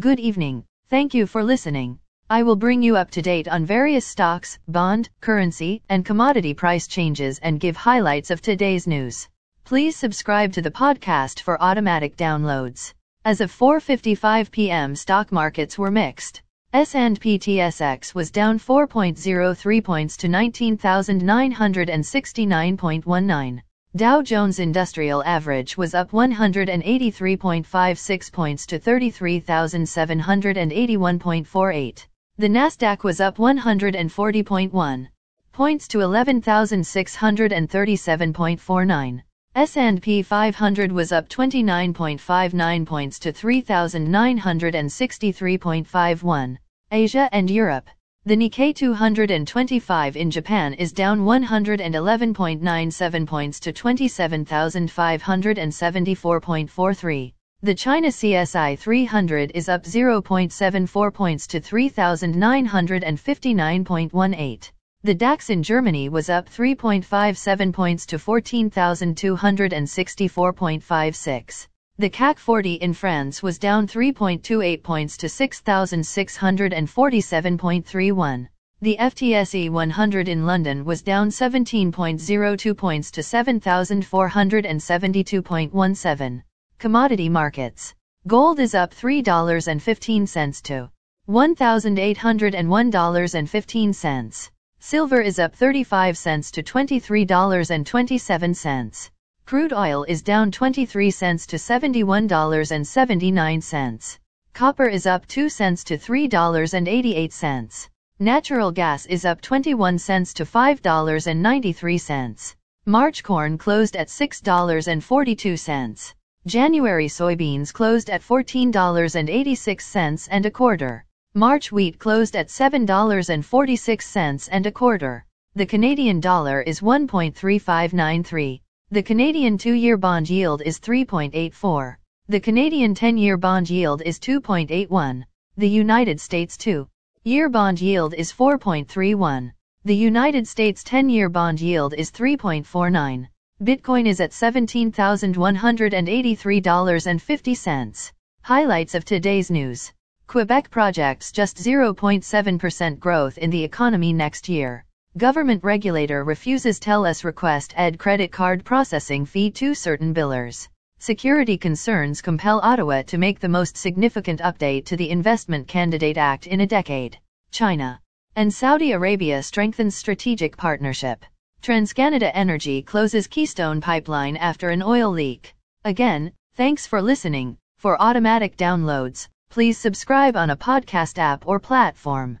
Good evening. Thank you for listening. I will bring you up to date on various stocks, bond, currency, and commodity price changes and give highlights of today's news. Please subscribe to the podcast for automatic downloads. As of 4:55 p.m., stock markets were mixed. S&P TSX was down 4.03 points to 19,969.19. Dow Jones Industrial Average was up 183.56 points to 33,781.48. The Nasdaq was up 140.1 points to 11,637.49. S&P 500 was up 29.59 points to 3,963.51. Asia and Europe. The Nikkei 225 in Japan is down 111.97 points to 27,574.43. The China CSI 300 is up 0.74 points to 3,959.18. The DAX in Germany was up 3.57 points to 14,264.56. The CAC 40 in France was down 3.28 points to 6,647.31. The FTSE 100 in London was down 17.02 points to 7,472.17. Commodity markets. Gold is up $3.15 to $1,801.15. Silver is up 35 cents to $23.27. Crude oil is down 23 cents to $71.79. Copper is up 2 cents to $3.88. Natural gas is up 21 cents to $5.93. March corn closed at $6.42. January soybeans closed at $14.86 and a quarter. March wheat closed at $7.46 and a quarter. The Canadian dollar is 1.3593. The Canadian two-year bond yield is 3.84. The Canadian 10-year bond yield is 2.81. The United States 2-year bond yield is 4.31. The United States 10-year bond yield is 3.49. Bitcoin is at $17,183.50. Highlights of today's news. Quebec projects just 0.7% growth in the economy next year. Government regulator refuses TELUS request ed credit card processing fee to certain billers. Security concerns compel Ottawa to make the most significant update to the Investment Canada Act in a decade. China and Saudi Arabia strengthens strategic partnership. TransCanada Energy closes Keystone Pipeline after an oil leak. Again, thanks for listening. For automatic downloads, please subscribe on a podcast app or platform.